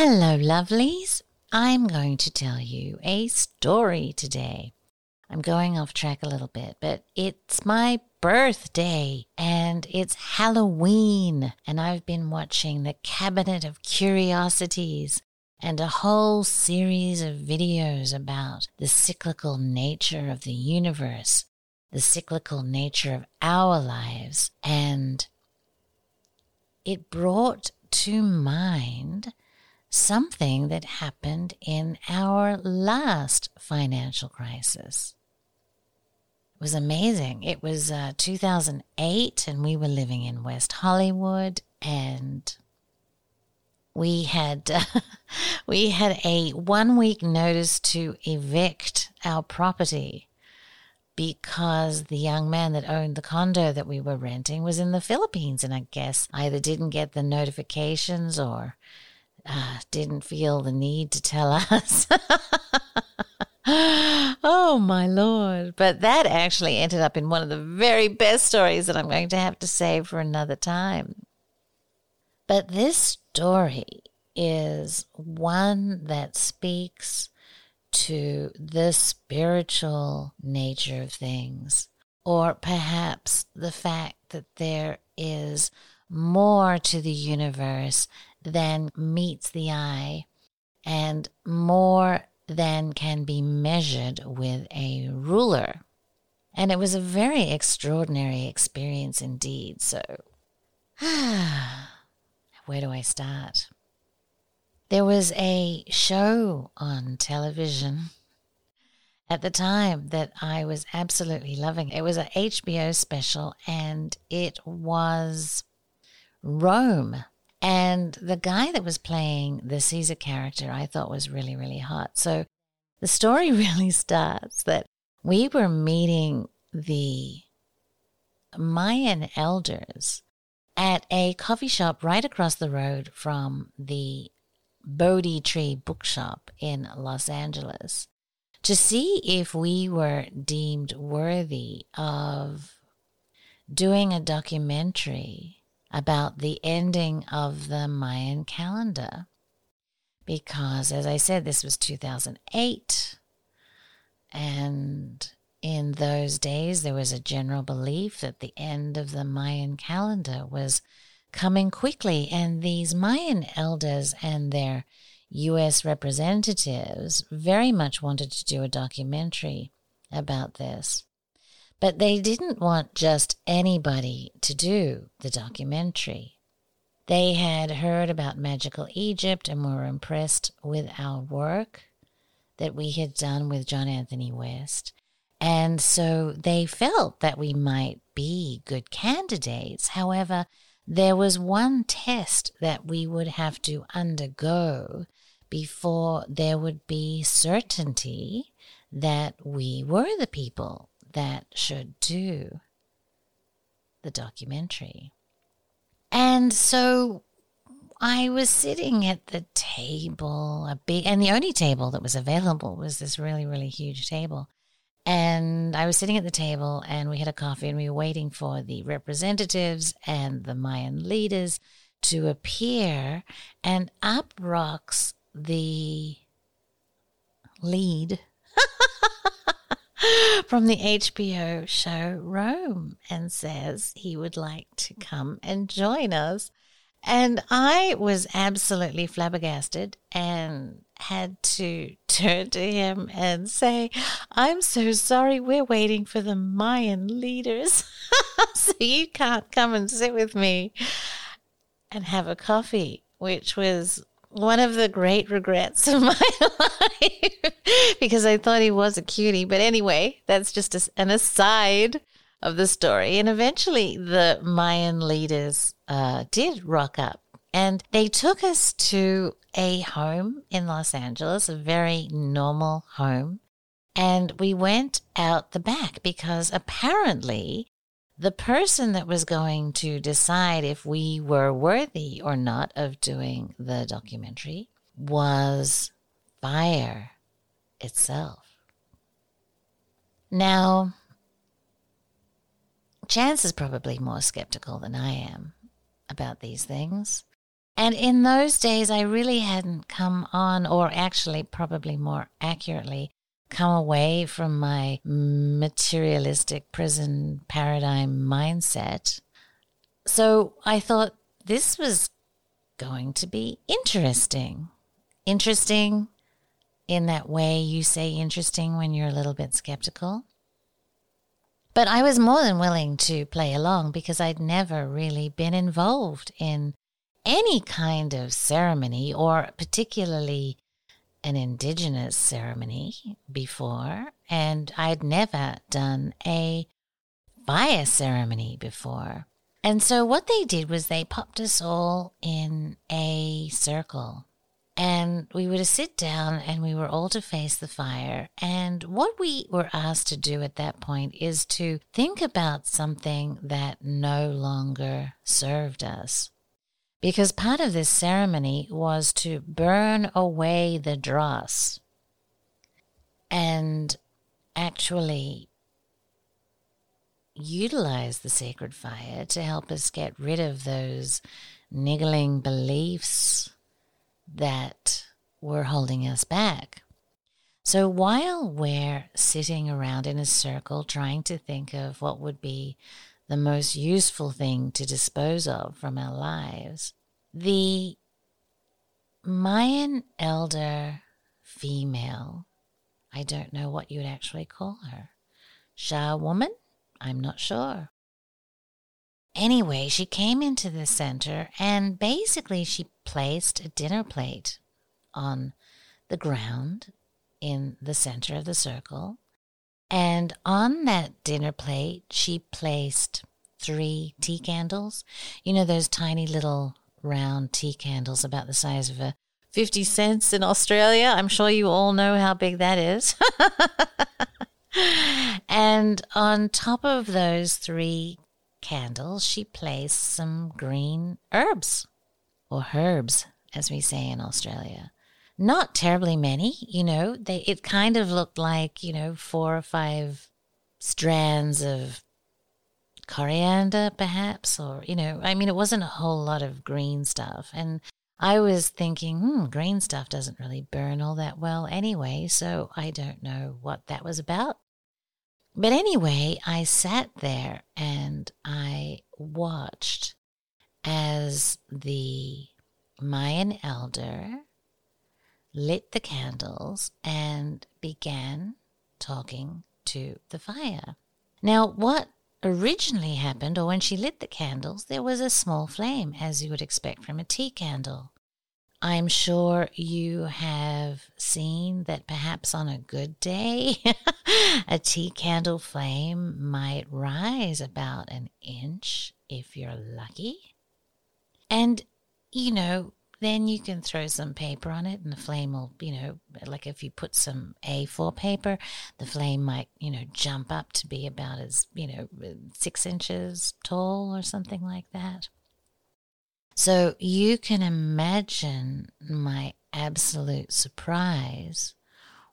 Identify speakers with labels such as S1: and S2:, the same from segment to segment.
S1: Hello, lovelies. I'm going to tell you a story today. I'm going off track a little bit, but it's my birthday and it's Halloween, and I've been watching the Cabinet of Curiosities and a whole series of videos about the cyclical nature of the universe, the cyclical nature of our lives, and it brought to mind something that happened in our last financial crisis. It was amazing. It was uh, 2008, and we were living in West Hollywood, and we had uh, we had a one week notice to evict our property because the young man that owned the condo that we were renting was in the Philippines and I guess either didn't get the notifications or uh, didn't feel the need to tell us. oh my lord. But that actually ended up in one of the very best stories that I'm going to have to save for another time. But this story is one that speaks to the spiritual nature of things, or perhaps the fact that there is more to the universe than meets the eye and more than can be measured with a ruler. And it was a very extraordinary experience indeed. So, where do I start? There was a show on television at the time that I was absolutely loving. It was a HBO special and it was Rome. And the guy that was playing the Caesar character I thought was really, really hot. So the story really starts that we were meeting the Mayan elders at a coffee shop right across the road from the Bodhi Tree Bookshop in Los Angeles to see if we were deemed worthy of doing a documentary about the ending of the Mayan calendar. Because, as I said, this was 2008. And in those days, there was a general belief that the end of the Mayan calendar was coming quickly. And these Mayan elders and their US representatives very much wanted to do a documentary about this. But they didn't want just anybody to do the documentary. They had heard about magical Egypt and were impressed with our work that we had done with John Anthony West. And so they felt that we might be good candidates. However, there was one test that we would have to undergo before there would be certainty that we were the people that should do the documentary. And so I was sitting at the table, a big, and the only table that was available was this really, really huge table. And I was sitting at the table and we had a coffee and we were waiting for the representatives and the Mayan leaders to appear. And up rocks the lead from the HBO show Rome and says he would like to come and join us. And I was absolutely flabbergasted and had to turn to him and say, I'm so sorry, we're waiting for the Mayan leaders. so you can't come and sit with me and have a coffee, which was one of the great regrets of my life because I thought he was a cutie. But anyway, that's just a, an aside of the story. And eventually, the Mayan leaders uh, did rock up and they took us to a home in Los Angeles, a very normal home. And we went out the back because apparently the person that was going to decide if we were worthy or not of doing the documentary was fire itself. Now, Chance is probably more skeptical than I am about these things. And in those days, I really hadn't come on, or actually, probably more accurately, come away from my materialistic prison paradigm mindset. So I thought this was going to be interesting. Interesting in that way you say interesting when you're a little bit skeptical. But I was more than willing to play along because I'd never really been involved in any kind of ceremony or particularly an indigenous ceremony before, and I'd never done a fire ceremony before. And so what they did was they popped us all in a circle. And we were to sit down and we were all to face the fire. And what we were asked to do at that point is to think about something that no longer served us because part of this ceremony was to burn away the dross and actually utilize the sacred fire to help us get rid of those niggling beliefs that were holding us back. So while we're sitting around in a circle trying to think of what would be the most useful thing to dispose of from our lives. The Mayan elder female, I don't know what you would actually call her. Shah woman? I'm not sure. Anyway, she came into the center and basically she placed a dinner plate on the ground in the center of the circle and on that dinner plate, she placed three tea candles. You know, those tiny little round tea candles about the size of a 50 cents in Australia. I'm sure you all know how big that is. and on top of those three candles, she placed some green herbs, or herbs, as we say in Australia not terribly many, you know. They it kind of looked like, you know, four or five strands of coriander perhaps or you know, I mean it wasn't a whole lot of green stuff. And I was thinking, hmm, green stuff doesn't really burn all that well anyway, so I don't know what that was about. But anyway, I sat there and I watched as the Mayan elder lit the candles, and began talking to the fire. Now, what originally happened, or when she lit the candles, there was a small flame, as you would expect from a tea candle. I'm sure you have seen that perhaps on a good day, a tea candle flame might rise about an inch if you're lucky. And, you know, then you can throw some paper on it and the flame will, you know, like if you put some A4 paper, the flame might, you know, jump up to be about as, you know, six inches tall or something like that. So you can imagine my absolute surprise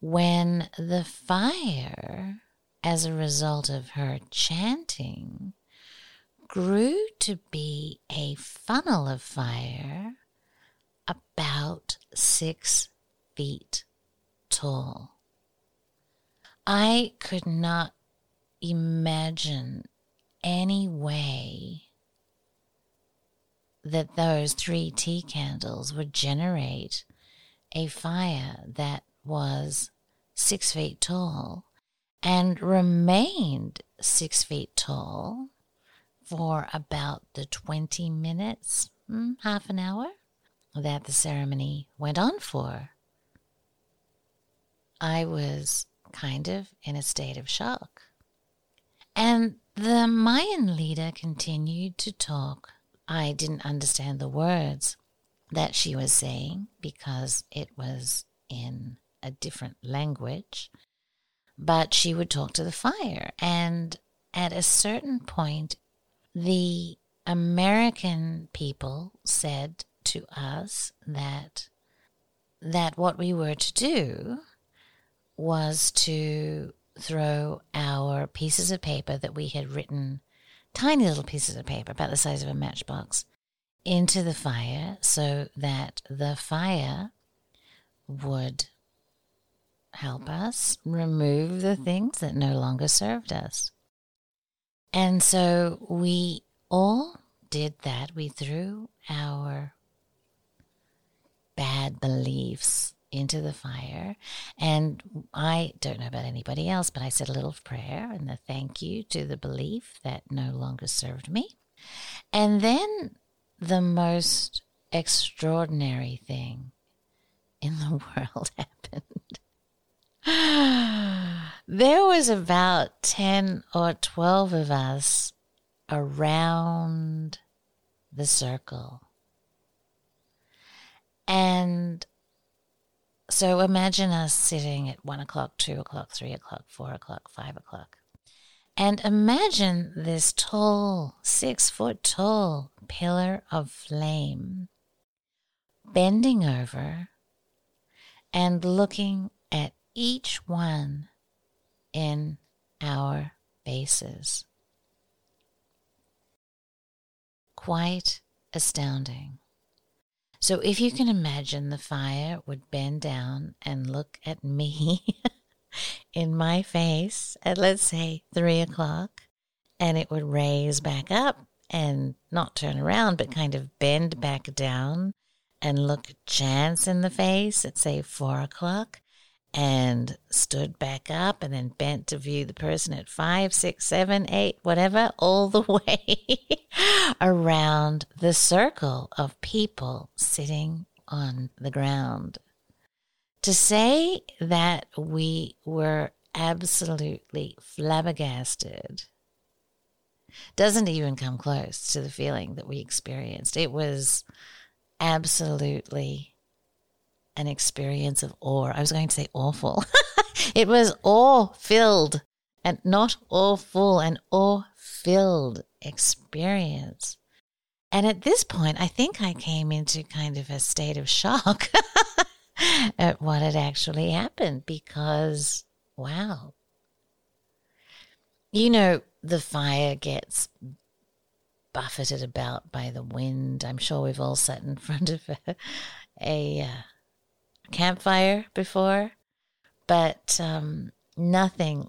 S1: when the fire, as a result of her chanting, grew to be a funnel of fire about six feet tall. I could not imagine any way that those three tea candles would generate a fire that was six feet tall and remained six feet tall for about the 20 minutes, hmm, half an hour that the ceremony went on for. I was kind of in a state of shock. And the Mayan leader continued to talk. I didn't understand the words that she was saying because it was in a different language. But she would talk to the fire. And at a certain point, the American people said to us that that what we were to do was to throw our pieces of paper that we had written, tiny little pieces of paper about the size of a matchbox, into the fire so that the fire would help us remove the things that no longer served us. And so we all did that. We threw our bad beliefs into the fire. And I don't know about anybody else, but I said a little prayer and a thank you to the belief that no longer served me. And then the most extraordinary thing in the world happened. there was about 10 or 12 of us around the circle. And so imagine us sitting at one o'clock, two o'clock, three o'clock, four o'clock, five o'clock. And imagine this tall, six foot tall pillar of flame bending over and looking at each one in our faces. Quite astounding. So, if you can imagine the fire would bend down and look at me in my face at, let's say, three o'clock, and it would raise back up and not turn around, but kind of bend back down and look Chance in the face at, say, four o'clock and stood back up and then bent to view the person at five, six, seven, eight, whatever, all the way around the circle of people sitting on the ground. To say that we were absolutely flabbergasted doesn't even come close to the feeling that we experienced. It was absolutely an experience of awe. I was going to say awful. it was awe filled and not awful, an awe filled experience. And at this point, I think I came into kind of a state of shock at what had actually happened because, wow. You know, the fire gets buffeted about by the wind. I'm sure we've all sat in front of a, a uh, campfire before, but um, nothing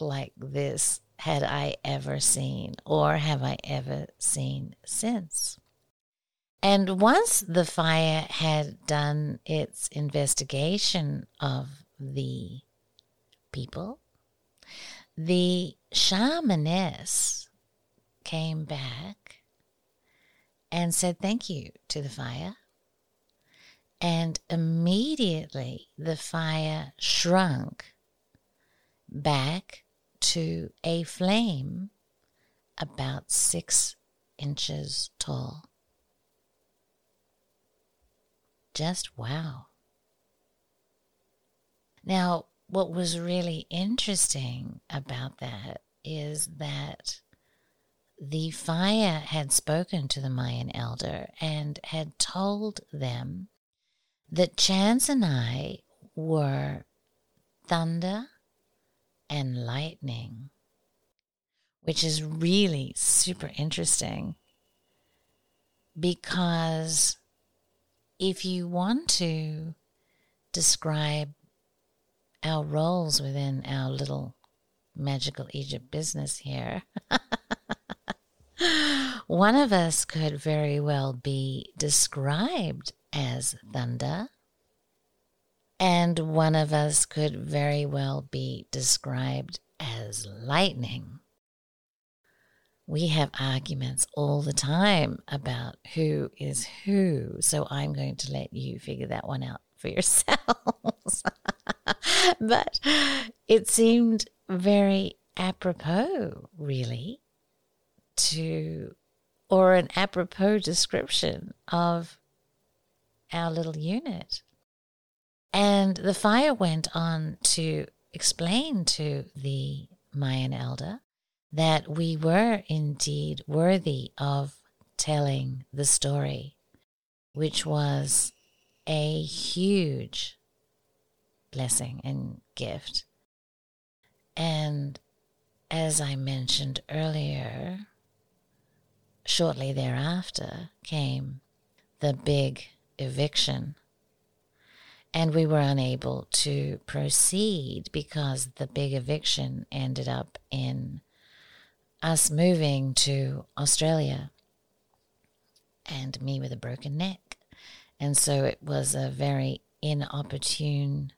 S1: like this had I ever seen or have I ever seen since. And once the fire had done its investigation of the people, the shamaness came back and said thank you to the fire and immediately the fire shrunk back to a flame about six inches tall. Just wow. Now, what was really interesting about that is that the fire had spoken to the Mayan elder and had told them that Chance and I were thunder and lightning, which is really super interesting because if you want to describe our roles within our little magical Egypt business here, one of us could very well be described as thunder, and one of us could very well be described as lightning. We have arguments all the time about who is who, so I'm going to let you figure that one out for yourselves. but it seemed very apropos, really, to, or an apropos description of our little unit. And the fire went on to explain to the Mayan elder that we were indeed worthy of telling the story, which was a huge blessing and gift. And as I mentioned earlier, shortly thereafter came the big eviction. And we were unable to proceed because the big eviction ended up in us moving to Australia and me with a broken neck. And so it was a very inopportune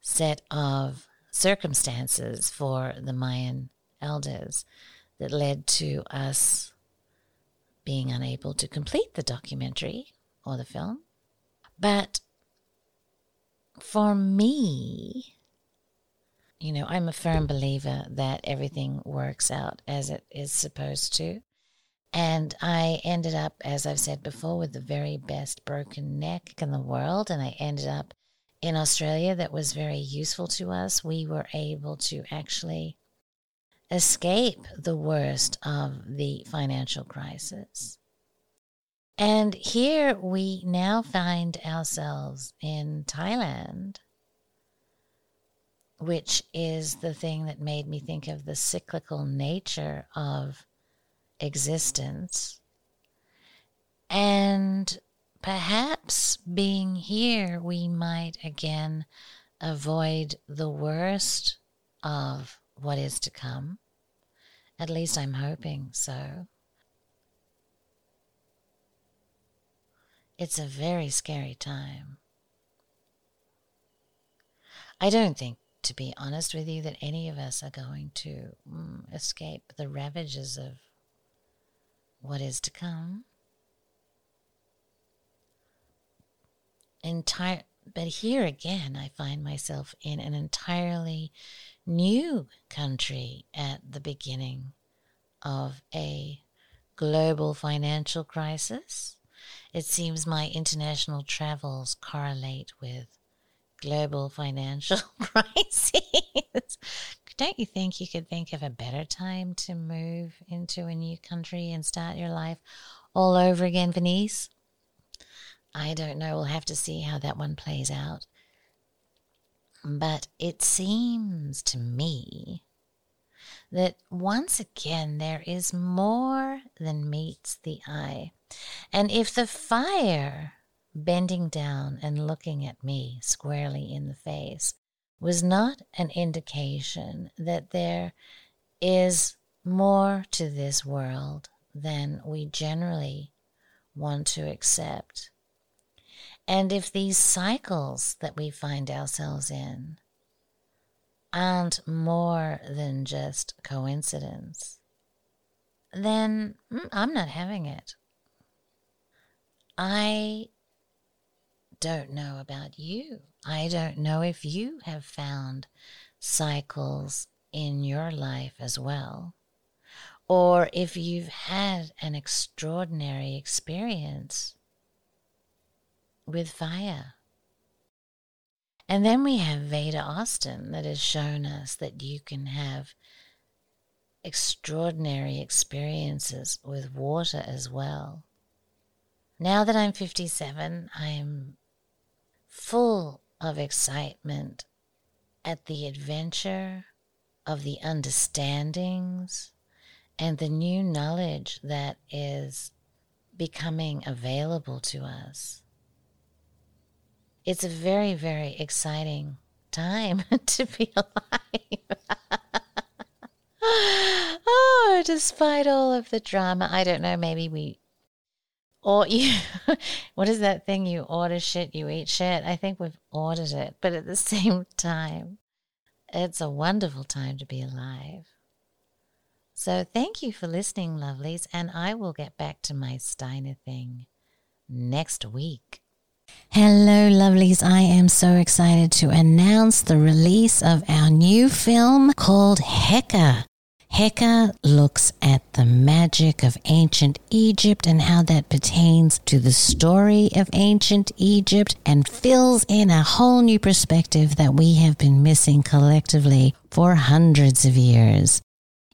S1: set of circumstances for the Mayan elders that led to us being unable to complete the documentary or the film. But for me, you know, I'm a firm believer that everything works out as it is supposed to. And I ended up, as I've said before, with the very best broken neck in the world. And I ended up in Australia that was very useful to us. We were able to actually escape the worst of the financial crisis. And here we now find ourselves in Thailand, which is the thing that made me think of the cyclical nature of existence. And perhaps being here, we might again avoid the worst of what is to come. At least I'm hoping so. It's a very scary time. I don't think, to be honest with you, that any of us are going to mm, escape the ravages of what is to come. Entire, but here again, I find myself in an entirely new country at the beginning of a global financial crisis it seems my international travels correlate with global financial crises. Don't you think you could think of a better time to move into a new country and start your life all over again, Vanese? I don't know. We'll have to see how that one plays out. But it seems to me that once again there is more than meets the eye. And if the fire bending down and looking at me squarely in the face was not an indication that there is more to this world than we generally want to accept. And if these cycles that we find ourselves in aren't more than just coincidence, then mm, I'm not having it. I don't know about you. I don't know if you have found cycles in your life as well, or if you've had an extraordinary experience with fire. And then we have Veda Austin that has shown us that you can have extraordinary experiences with water as well. Now that I'm 57, I'm full of excitement at the adventure of the understandings and the new knowledge that is becoming available to us. It's a very, very exciting time to be alive. oh, despite all of the drama, I don't know, maybe we or you what is that thing you order shit you eat shit i think we've ordered it but at the same time it's a wonderful time to be alive so thank you for listening lovelies and i will get back to my steiner thing next week Hello, lovelies. I am so excited to announce the release of our new film called Heka. Heka looks at the magic of ancient Egypt and how that pertains to the story of ancient Egypt and fills in a whole new perspective that we have been missing collectively for hundreds of years.